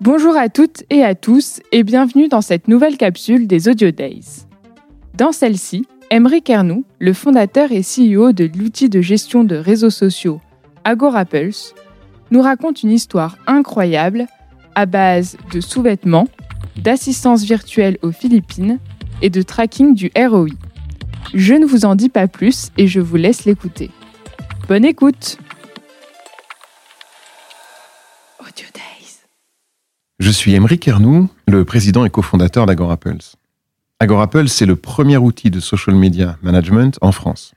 Bonjour à toutes et à tous et bienvenue dans cette nouvelle capsule des Audio Days. Dans celle-ci, Emery Ernoux, le fondateur et CEO de l'outil de gestion de réseaux sociaux AgoraPulse, nous raconte une histoire incroyable à base de sous-vêtements, d'assistance virtuelle aux Philippines et de tracking du ROI. Je ne vous en dis pas plus et je vous laisse l'écouter. Bonne écoute Audio Days. Je suis Emery Ernoux, le président et cofondateur d'AgoraPulse. AgoraPulse, c'est le premier outil de social media management en France.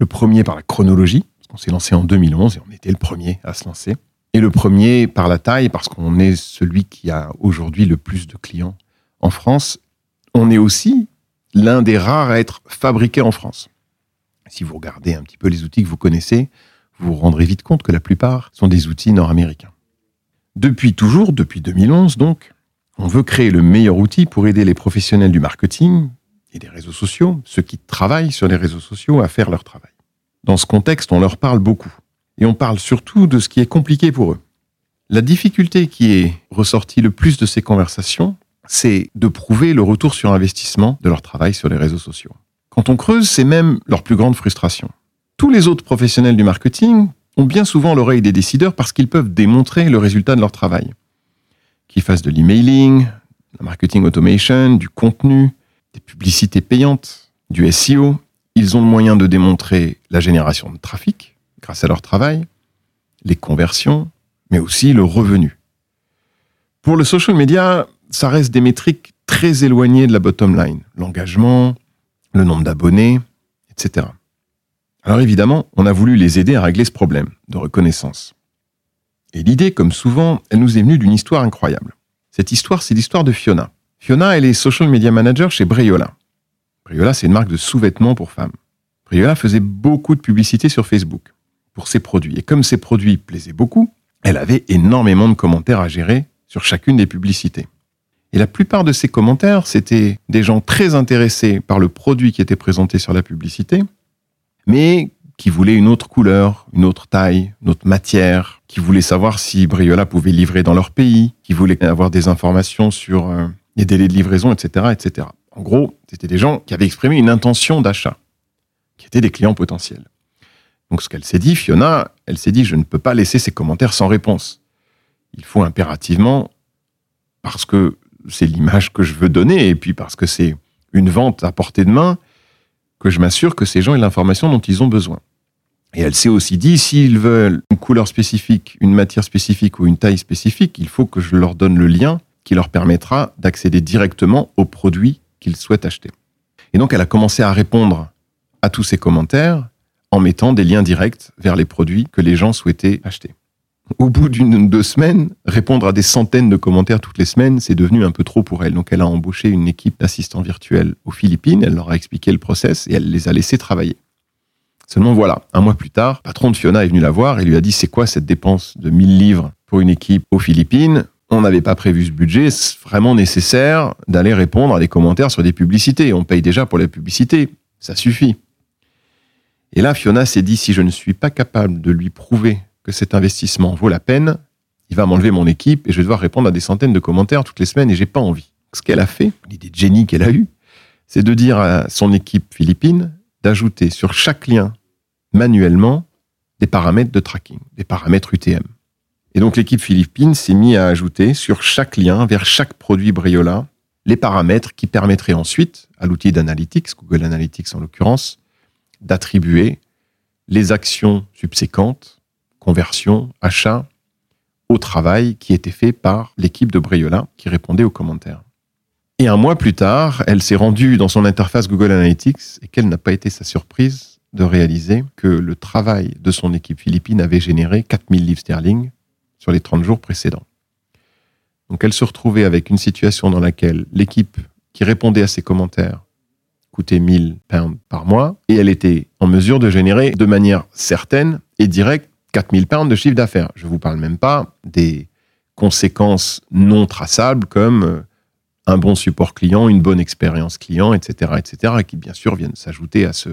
Le premier par la chronologie, parce qu'on s'est lancé en 2011 et on était le premier à se lancer. Et le premier par la taille, parce qu'on est celui qui a aujourd'hui le plus de clients en France. On est aussi l'un des rares à être fabriqué en France. Si vous regardez un petit peu les outils que vous connaissez, vous vous rendrez vite compte que la plupart sont des outils nord-américains. Depuis toujours, depuis 2011 donc, on veut créer le meilleur outil pour aider les professionnels du marketing et des réseaux sociaux, ceux qui travaillent sur les réseaux sociaux, à faire leur travail. Dans ce contexte, on leur parle beaucoup. Et on parle surtout de ce qui est compliqué pour eux. La difficulté qui est ressortie le plus de ces conversations, c'est de prouver le retour sur investissement de leur travail sur les réseaux sociaux. Quand on creuse, c'est même leur plus grande frustration. Tous les autres professionnels du marketing ont bien souvent l'oreille des décideurs parce qu'ils peuvent démontrer le résultat de leur travail. Qu'ils fassent de l'emailing, de marketing automation, du contenu, des publicités payantes, du SEO, ils ont le moyen de démontrer la génération de trafic grâce à leur travail, les conversions, mais aussi le revenu. Pour le social media, ça reste des métriques très éloignées de la bottom line, l'engagement, le nombre d'abonnés, etc. Alors évidemment, on a voulu les aider à régler ce problème de reconnaissance. Et l'idée, comme souvent, elle nous est venue d'une histoire incroyable. Cette histoire, c'est l'histoire de Fiona. Fiona, elle est social media manager chez Breyola. Breyola, c'est une marque de sous-vêtements pour femmes. Breyola faisait beaucoup de publicité sur Facebook pour ses produits. Et comme ses produits plaisaient beaucoup, elle avait énormément de commentaires à gérer sur chacune des publicités. Et la plupart de ces commentaires, c'était des gens très intéressés par le produit qui était présenté sur la publicité, mais qui voulaient une autre couleur, une autre taille, une autre matière, qui voulaient savoir si Briola pouvait livrer dans leur pays, qui voulaient avoir des informations sur euh, les délais de livraison, etc., etc. En gros, c'était des gens qui avaient exprimé une intention d'achat, qui étaient des clients potentiels. Donc ce qu'elle s'est dit, Fiona, elle s'est dit, je ne peux pas laisser ces commentaires sans réponse. Il faut impérativement, parce que c'est l'image que je veux donner, et puis parce que c'est une vente à portée de main, que je m'assure que ces gens aient l'information dont ils ont besoin. Et elle s'est aussi dit, s'ils veulent une couleur spécifique, une matière spécifique ou une taille spécifique, il faut que je leur donne le lien qui leur permettra d'accéder directement aux produits qu'ils souhaitent acheter. Et donc elle a commencé à répondre à tous ces commentaires en mettant des liens directs vers les produits que les gens souhaitaient acheter. Au bout d'une deux semaines, répondre à des centaines de commentaires toutes les semaines, c'est devenu un peu trop pour elle. Donc elle a embauché une équipe d'assistants virtuels aux Philippines, elle leur a expliqué le process et elle les a laissés travailler. Seulement voilà, un mois plus tard, patron de Fiona est venu la voir et lui a dit c'est quoi cette dépense de 1000 livres pour une équipe aux Philippines? On n'avait pas prévu ce budget, c'est vraiment nécessaire d'aller répondre à des commentaires sur des publicités. On paye déjà pour les publicités, ça suffit. Et là, Fiona s'est dit si je ne suis pas capable de lui prouver que cet investissement vaut la peine, il va m'enlever mon équipe et je vais devoir répondre à des centaines de commentaires toutes les semaines et j'ai pas envie. Ce qu'elle a fait, l'idée de génie qu'elle a eue, c'est de dire à son équipe philippine d'ajouter sur chaque lien manuellement des paramètres de tracking, des paramètres UTM. Et donc l'équipe philippine s'est mise à ajouter sur chaque lien, vers chaque produit Briola, les paramètres qui permettraient ensuite à l'outil d'analytics, Google Analytics en l'occurrence, d'attribuer les actions subséquentes conversion, achat, au travail qui était fait par l'équipe de Briola qui répondait aux commentaires. Et un mois plus tard, elle s'est rendue dans son interface Google Analytics et quelle n'a pas été sa surprise de réaliser que le travail de son équipe philippine avait généré 4000 livres sterling sur les 30 jours précédents. Donc elle se retrouvait avec une situation dans laquelle l'équipe qui répondait à ses commentaires coûtait 1000 pounds par mois et elle était en mesure de générer de manière certaine et directe 4000 pounds de chiffre d'affaires. Je ne vous parle même pas des conséquences non traçables comme euh, un bon support client, une bonne expérience client, etc., etc., qui bien sûr viennent s'ajouter à ce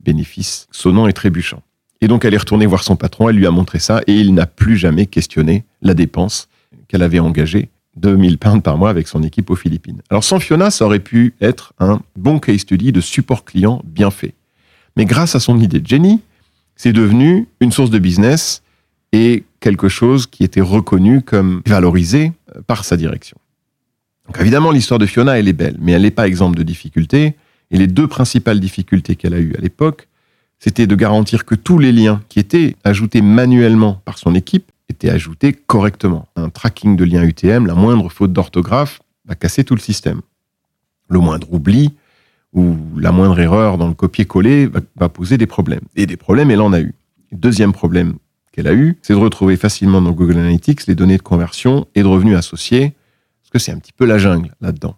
bénéfice sonnant et trébuchant. Et donc elle est retournée voir son patron, elle lui a montré ça, et il n'a plus jamais questionné la dépense qu'elle avait engagée 2000 pounds par mois avec son équipe aux Philippines. Alors sans Fiona, ça aurait pu être un bon case study de support client bien fait. Mais grâce à son idée de c'est devenu une source de business et quelque chose qui était reconnu comme valorisé euh, par sa direction. Donc évidemment, l'histoire de Fiona, elle est belle, mais elle n'est pas exemple de difficultés. Et les deux principales difficultés qu'elle a eues à l'époque, c'était de garantir que tous les liens qui étaient ajoutés manuellement par son équipe étaient ajoutés correctement. Un tracking de liens UTM, la moindre faute d'orthographe va casser tout le système. Le moindre oubli ou la moindre erreur dans le copier-coller va, poser des problèmes. Et des problèmes, elle en a eu. Deuxième problème qu'elle a eu, c'est de retrouver facilement dans Google Analytics les données de conversion et de revenus associés, parce que c'est un petit peu la jungle là-dedans.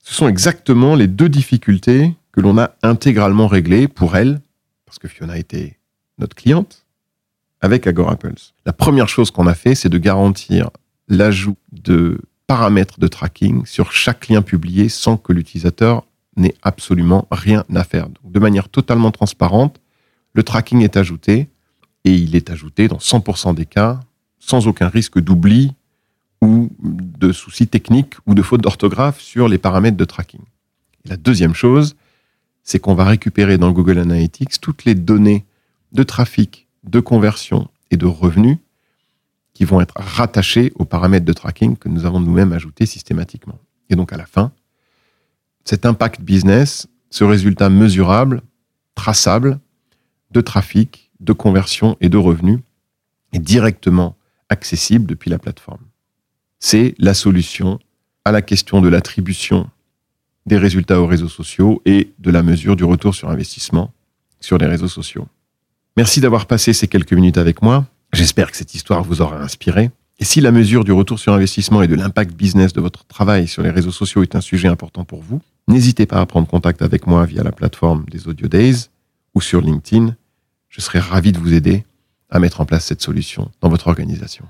Ce sont exactement les deux difficultés que l'on a intégralement réglées pour elle, parce que Fiona était notre cliente, avec Agora Pulse. La première chose qu'on a fait, c'est de garantir l'ajout de paramètres de tracking sur chaque lien publié sans que l'utilisateur n'ait absolument rien à faire. Donc, de manière totalement transparente, le tracking est ajouté et il est ajouté dans 100% des cas sans aucun risque d'oubli ou de soucis techniques ou de fautes d'orthographe sur les paramètres de tracking. la deuxième chose, c'est qu'on va récupérer dans Google Analytics toutes les données de trafic, de conversion et de revenus qui vont être rattachées aux paramètres de tracking que nous avons nous-mêmes ajoutés systématiquement. Et donc à la fin, cet impact business, ce résultat mesurable, traçable de trafic, de conversion et de revenus est directement accessible depuis la plateforme. C'est la solution à la question de l'attribution des résultats aux réseaux sociaux et de la mesure du retour sur investissement sur les réseaux sociaux. Merci d'avoir passé ces quelques minutes avec moi. J'espère que cette histoire vous aura inspiré. Et si la mesure du retour sur investissement et de l'impact business de votre travail sur les réseaux sociaux est un sujet important pour vous, n'hésitez pas à prendre contact avec moi via la plateforme des Audio Days ou sur LinkedIn. Je serai ravi de vous aider à mettre en place cette solution dans votre organisation.